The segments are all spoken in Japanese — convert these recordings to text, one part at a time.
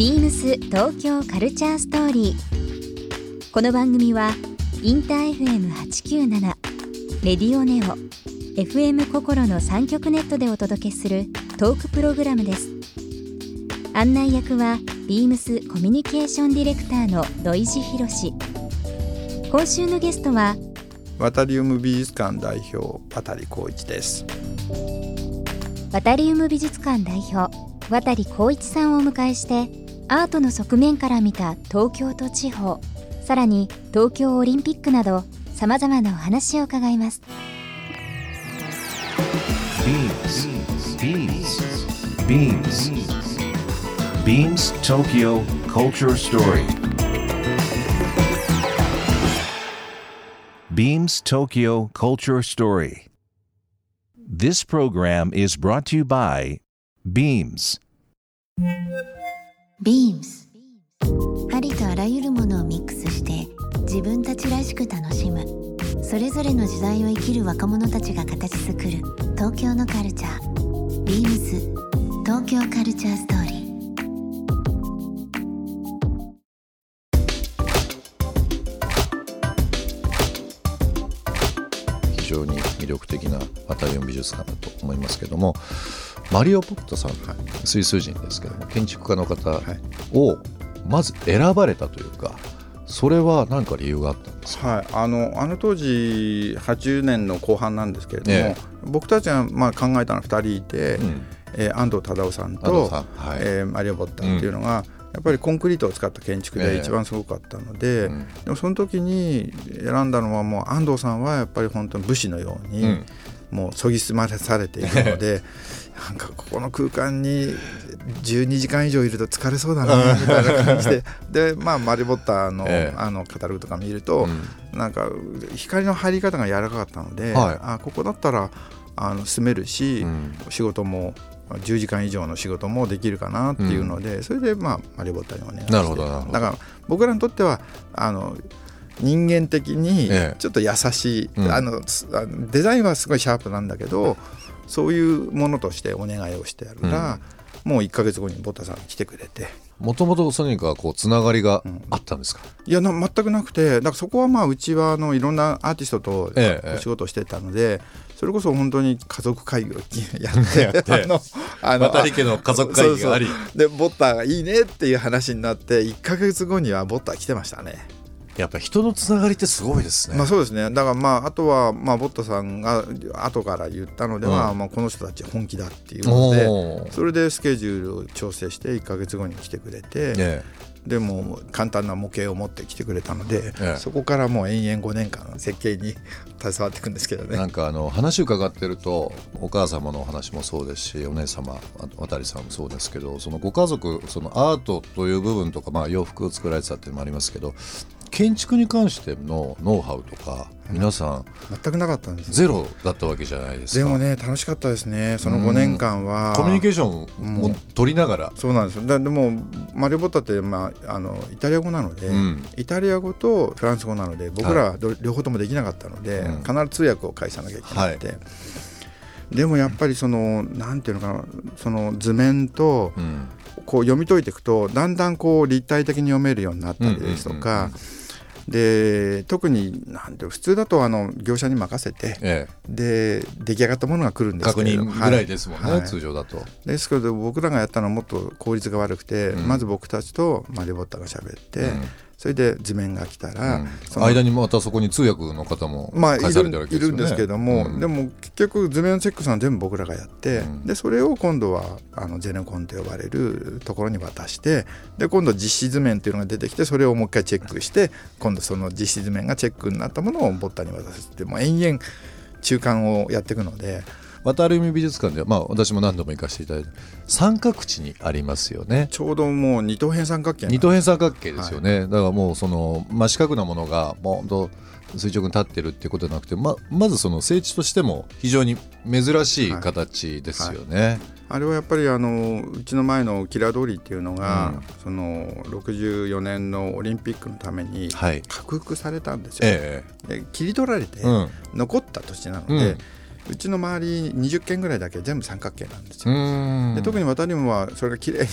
ビームス東京カルチャーストーリー。この番組はインター FM897 レディオネオ FM 心の三極ネットでお届けするトークプログラムです。案内役はビームスコミュニケーションディレクターの土井博志。今週のゲストはワタリウム美術館代表渡光一ですワタリウム美術館代表渡光一さんをお迎えしてアートの側面から見た東京と地方さらに東京オリンピックなどさまざまなお話を伺いますビームスビームスビームスビームス東京 Culture Story Beams Tokyo Culture Story. This program is brought to you by Beams. Beams ありとあらゆるものをミックスして自分たちらしく楽しむ。それぞれの時代を生きる若者たちが形作る。東京のカルチャー。Beams 東京カルチャーストーリー。非常に魅力的なアタリオン美術館だと思いますけどもマリオ・ポットさん、スイス人ですけども建築家の方をまず選ばれたというかそれは何か理由があったんですか、はい、あのあの当時80年の後半なんですけれども、ええ。僕たちがまあ考えたのは2人いて、うん。えー安藤忠雄さん安と藤さん。はい。えーマリオ・ボッタっていうのが、やっぱりコンクリートを使った建築ええ。で一番すごかったので、うん。でもその時に選んだのはもう安藤さんはやっぱり本当に武士のように、うんもう研ぎ澄まされているので なんかここの空間に12時間以上いると疲れそうだなみたいな感じで。で、まあ、マリボッターの,、ええ。あのカタログとか見ると、うん。なんか光の入り方が柔らかかったので、はい。あここだったらあの住めるし、うん。仕事も10時間以上の仕事もできるかなっていうので、それで、まあ、マリボッタにお願いして。なるほどなるほど。だから僕らにとってはあの人間的にええ。ちょっと優しい、うん。あのつあのデザインはすごいシャープなんだけどそういうものとしてお願いをしてやるから、もう1か月後にボッタさんが来てくれて。もともとソニーがこうつながりがあったんですか、いやな全くなくてだからそこはまあうちはあのいろんなアーティストとええお仕事をしてたので、それこそ本当に家族会議をやって やって あのあの渡り家の家族会議があり。でボッターがいいねっていう話になって1か月後にはボッター来てましたね。やっぱ人のつながりってすごいですね、まあそうですね。だからまああとはまあボッタさんが後から言ったのでは、うん。まあ、この人たち本気だっていうのでそれでスケジュールを調整して1か月後に来てくれて、えでもう簡単な模型を持ってきてくれたので、ええ。そこからもう延々5年間設計に 携わっていくんですけどね。えなんかあの話伺ってるとお母様のお話もそうですしお姉様渡さんもそうですけどそのご家族そのアートという部分とか、まあ、洋服を作られてたっていうのもありますけど建築に関してのノウハウとか皆さん全くなかったんですゼロだったわけじゃないですか。でもね楽しかったですね。その5年間は。コミュニケーションも取りながら、そうなんですでもマリオボッタって、まあ、あのイタリア語なので、うん。イタリア語とフランス語なので僕らはど両方ともできなかったので、うん。必ず通訳を介さなきゃいけなくて、でもやっぱりそのなんていうのかなその図面とうん。こう読み解いていくとだんだんこう立体的に読めるようになったりですとうんうんうんか。で特になんて普通だとあの業者に任せてえで出来上がったものが来るんえ、確ですけれど。認ぐらいですもんね、はい。通常だと。ですけど僕らがやったのはもっと効率が悪くて、うん。まず僕たちとマリボッタが喋って、うんそれで図面が来たら、うん。その間にまたそこに通訳の方もまあいる。いるんですけども、うん。でも結局図面のチェックさんは全部僕らがやって、うん。でそれを今度はあのゼネコンと呼ばれるところに渡してで今度実施図面っていうのが出てきてそれをもう一回チェックして今度その実施図面がチェックになったものをボッタに渡すってもう延々中間をやっていくので渡る海美術館では、まあ、私も何度も行かせていただいて三角地にありますよね。ちょうどもう二等辺三角形二等辺三角形ですよね、だからもうその真四角なものがボーンと垂直に立ってるっていうことじゃなくてままずその整地としても非常に珍しい形ですよね。あれはやっぱりあのうちの前のキラー通りっていうのが、うん。その64年のオリンピックのためにはい。克服されたんですよ、えで切り取られて残った土地なので、うん。うちの周り20軒ぐらいだけ全部三角形なんですうよ。で特に渡りもはそれが綺麗に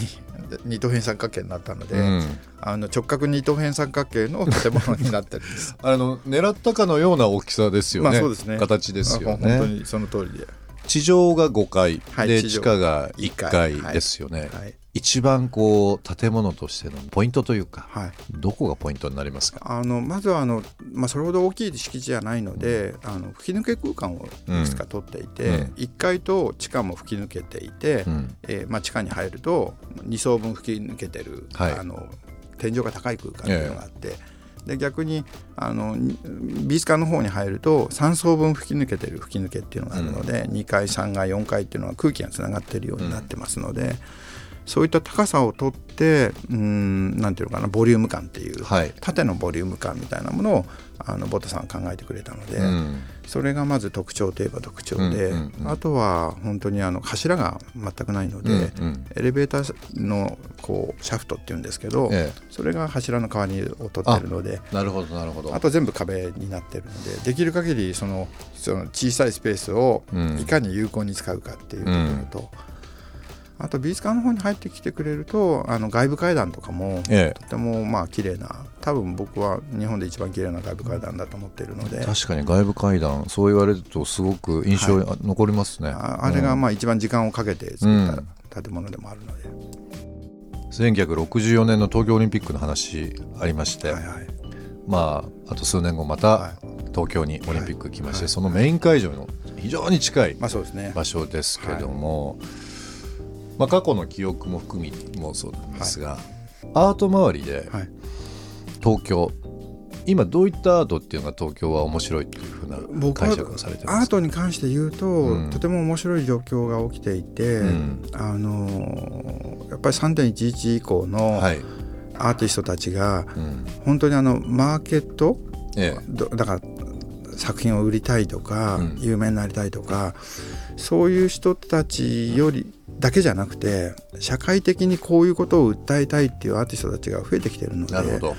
二等辺三角形になったので、うん。あの直角二等辺三角形の建物になってるんです。あの狙ったかのような大きさですよね,、まあそうですね。形ですよあ本当ねにその通りで。地上が5階、ではい地上地下が1一階。階ですよね、はい一番こう建物としてのポイントというかはい。どこがポイントになりますか？あのまずはあの、まあ、それほど大きい敷地じゃないのであの吹き抜け空間をいくつか取っていて、うん。1階と地下も吹き抜けていて、うん。えーまあ、地下に入ると2層分吹き抜けてる、はい。あの天井が高い空間っていうのがあって。で逆にあのに美術館の方に入ると3層分吹き抜けてる吹き抜けっていうのがあるので、2階3階4階っていうのは空気がつながってるようになってますので、そういった高さを取ってうんなんていうのかなボリューム感っていう、はい。縦のボリューム感みたいなものをあのボタさん考えてくれたので、うん。それがまず特徴といえば特徴で、うんうんうん。あとは本当にあの柱が全くないので、うんうん。エレベーターのこうシャフトっていうんですけど、えそれが柱の代わりを取ってるのでえなるほどなるほど。あと全部壁になってるのでできる限りそのその小さいスペースをうん。いかに有効に使うかっていうところと、あと美術館の方に入ってきてくれるとあの外部階段とかもえとてもまあ綺麗な多分僕は日本で一番綺麗な外部階段だと思っているので。え確かに外部階段そう言われるとすごく印象に残りますね、ああれがうん。まあ一番時間をかけて作った建物でもあるので、1964年の東京オリンピックの話ありまして、はいはい。まああと数年後まはた東京にオリンピック来まして、はい。そのメイン会場の非常に近い場所ですけども、まあ、過去の記憶も含みもそうなんですが、アート周りではい。東京今どういったアートっていうのが東京は面白いっていうふうな解釈をされてアーますトに関して言うと、うん。とても面白い状況が起きていて、ん。あのーやっぱり3.11以降のはい、アーティストたちがうん。本当にあのマーケットええ。どだから作品を売りたいとか、うん。有名になりたいとかそういう人たちよりだけじゃなくて社会的にこういうことを訴えたいっていうアーティストたちが増えてきてるのでなるほど、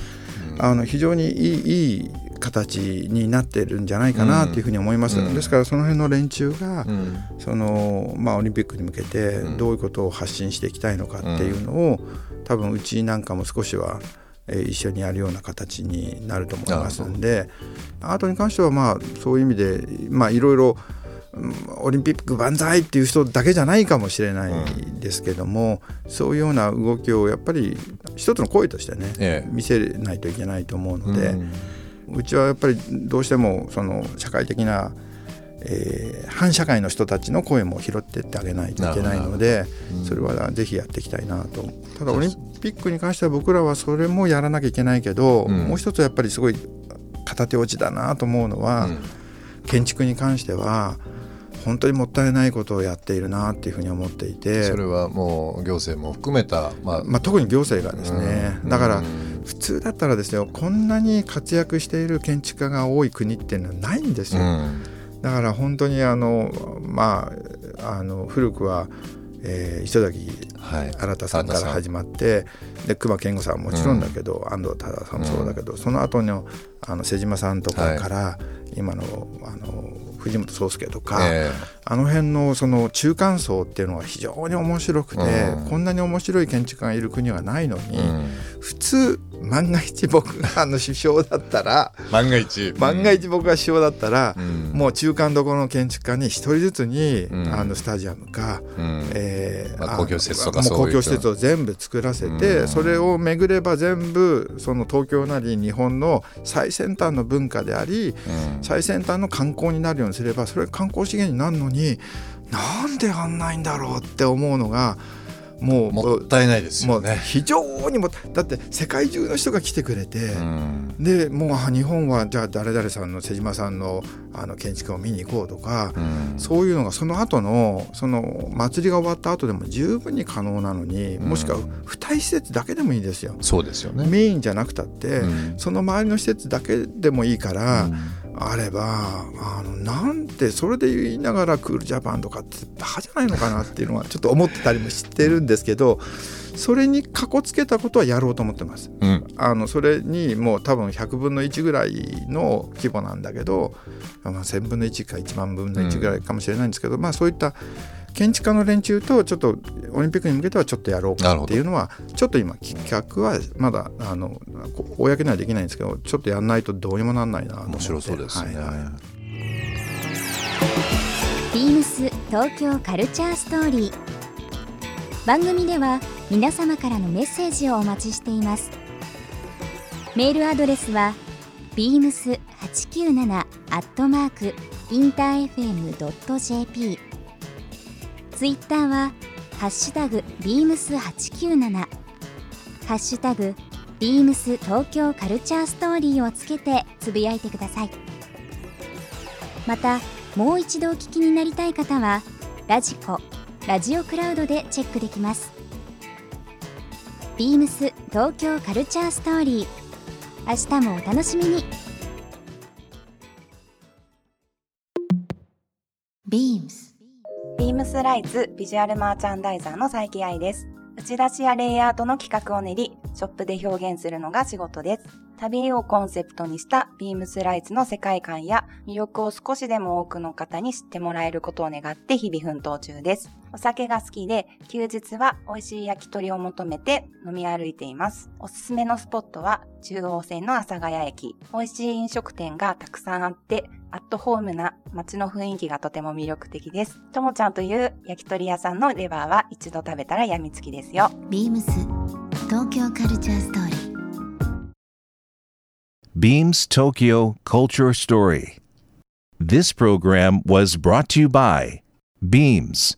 うん。あの非常にいいいい形になってるんじゃないかなっていうふうに思います、うん。ですからその辺の連中が、うん。そのまあ、オリンピックに向けてうん。どういうことを発信していきたいのかっていうのを、多分うちなんかも少しは、えー一緒にやるような形になると思いますんでアートに関してはまあそういう意味でまあいろいろうんオリンピック万歳っていう人だけじゃないかもしれないですけども、そういうような動きをやっぱり一つの声としてね、ええ。見せないといけないと思うので、うん。うちはやっぱりどうしてもその社会的な、えー反社会の人たちの声も拾ってってあげないといけないので、それはぜひやっていきたいなと。ただオリンピックに関しては僕らはそれもやらなきゃいけないけど、うん。もう一つやっぱりすごい片手落ちだなと思うのは、うん。建築に関しては本当にもったいないことをやっているなっていうふうに思っていて。それはもう行政も含めた、まあまあ、特に行政がですね、うん。だからうん普通だったらですよこんなに活躍している建築家が多い国っていうのはないんですよ、うん。だから本当にあのまああの古くは、えー磯崎はい、新さんから始まってで隈研吾さんももちろんだけど、安藤忠さんもそうだけど、その後のあの瀬島さんとかから、今のあの藤本壮介とか、えあの辺のその中間層っていうのは非常に面白くて、うん。こんなに面白い建築家がいる国はないのに、普通万が一僕があの首相だったら万が一。万が一僕が首相だったら、うん。もう中間どころの建築家に一人ずつに、うん。あのスタジアムか、うん。えーまあ公共施設とか公共施設を全部作らせて、うん。それを巡れば全部その東京なり日本の最先端の文化であり、うん。最先端の観光になるようにすればそれ観光資源になるのになんでやんないんだろうって思うのがもうもったいないですもうよね。非常にもだって世界中の人が来てくれて、うんでもうあ日本はじゃあ誰々さんの瀬島さんのあの建築を見に行こうとか、うんそういうのがその後のその祭りが終わった後でも十分に可能なのにもしくは付帯施設だけでもいいですよ。そうですよね。メインじゃなくたって、うんその周りの施設だけでもいいから、うんあればあのなんてそれで言いながらクールジャパンとかってバカじゃないのかなっていうのはちょっと思ってたりもしてるんですけどそれにかこつけたことはやろうと思ってます。うんあのそれにもう多分100分の1ぐらいの規模なんだけど、まあ、1000分の1か1万分の1ぐらいかもしれないんですけど、まあそういった建築家の連中とちょっとオリンピックに向けてはちょっとやろうかっていうのはちょっと今企画はまだあのこ公にはできないんですけどちょっとやんないとどうにもなんないな面白そうですね、はい。はいビームス東京カルチャーストーリー。番組では皆様からのメッセージをお待ちしています。メールアドレスは beams897 アットマークインター FM.jp ツイッターはハッシュタグ beams897 ハッシュタグビームス東京カルチャーストーリーをつけてつぶやいてください。またもう一度お聞きになりたい方はラジコラジオクラウドでチェックできます。ビームス東京カルチャーストーリー。明日もお楽しみに。スライツビジュアルマーチャンダイザーの佐伯愛です。打ち出しやレイアウトの企画を練り、ショップで表現するのが仕事です。旅をコンセプトにしたビームスライツの世界観や魅力を少しでも多くの方に知ってもらえることを願って日々奮闘中です。お酒が好きで、休日は美味しい焼き鳥を求めて飲み歩いています。おすすめのスポットは中央線の阿佐ヶ谷駅。美味しい飲食店がたくさんあって、アットホームな街の雰囲気がとても魅力的です。ともちゃんという焼き鳥屋さんのレバーは一度食べたら病みつきですよ。BEAMS 東京カルチャーストーリー Beams Tokyo Culture Story. This program was brought to you by Beams.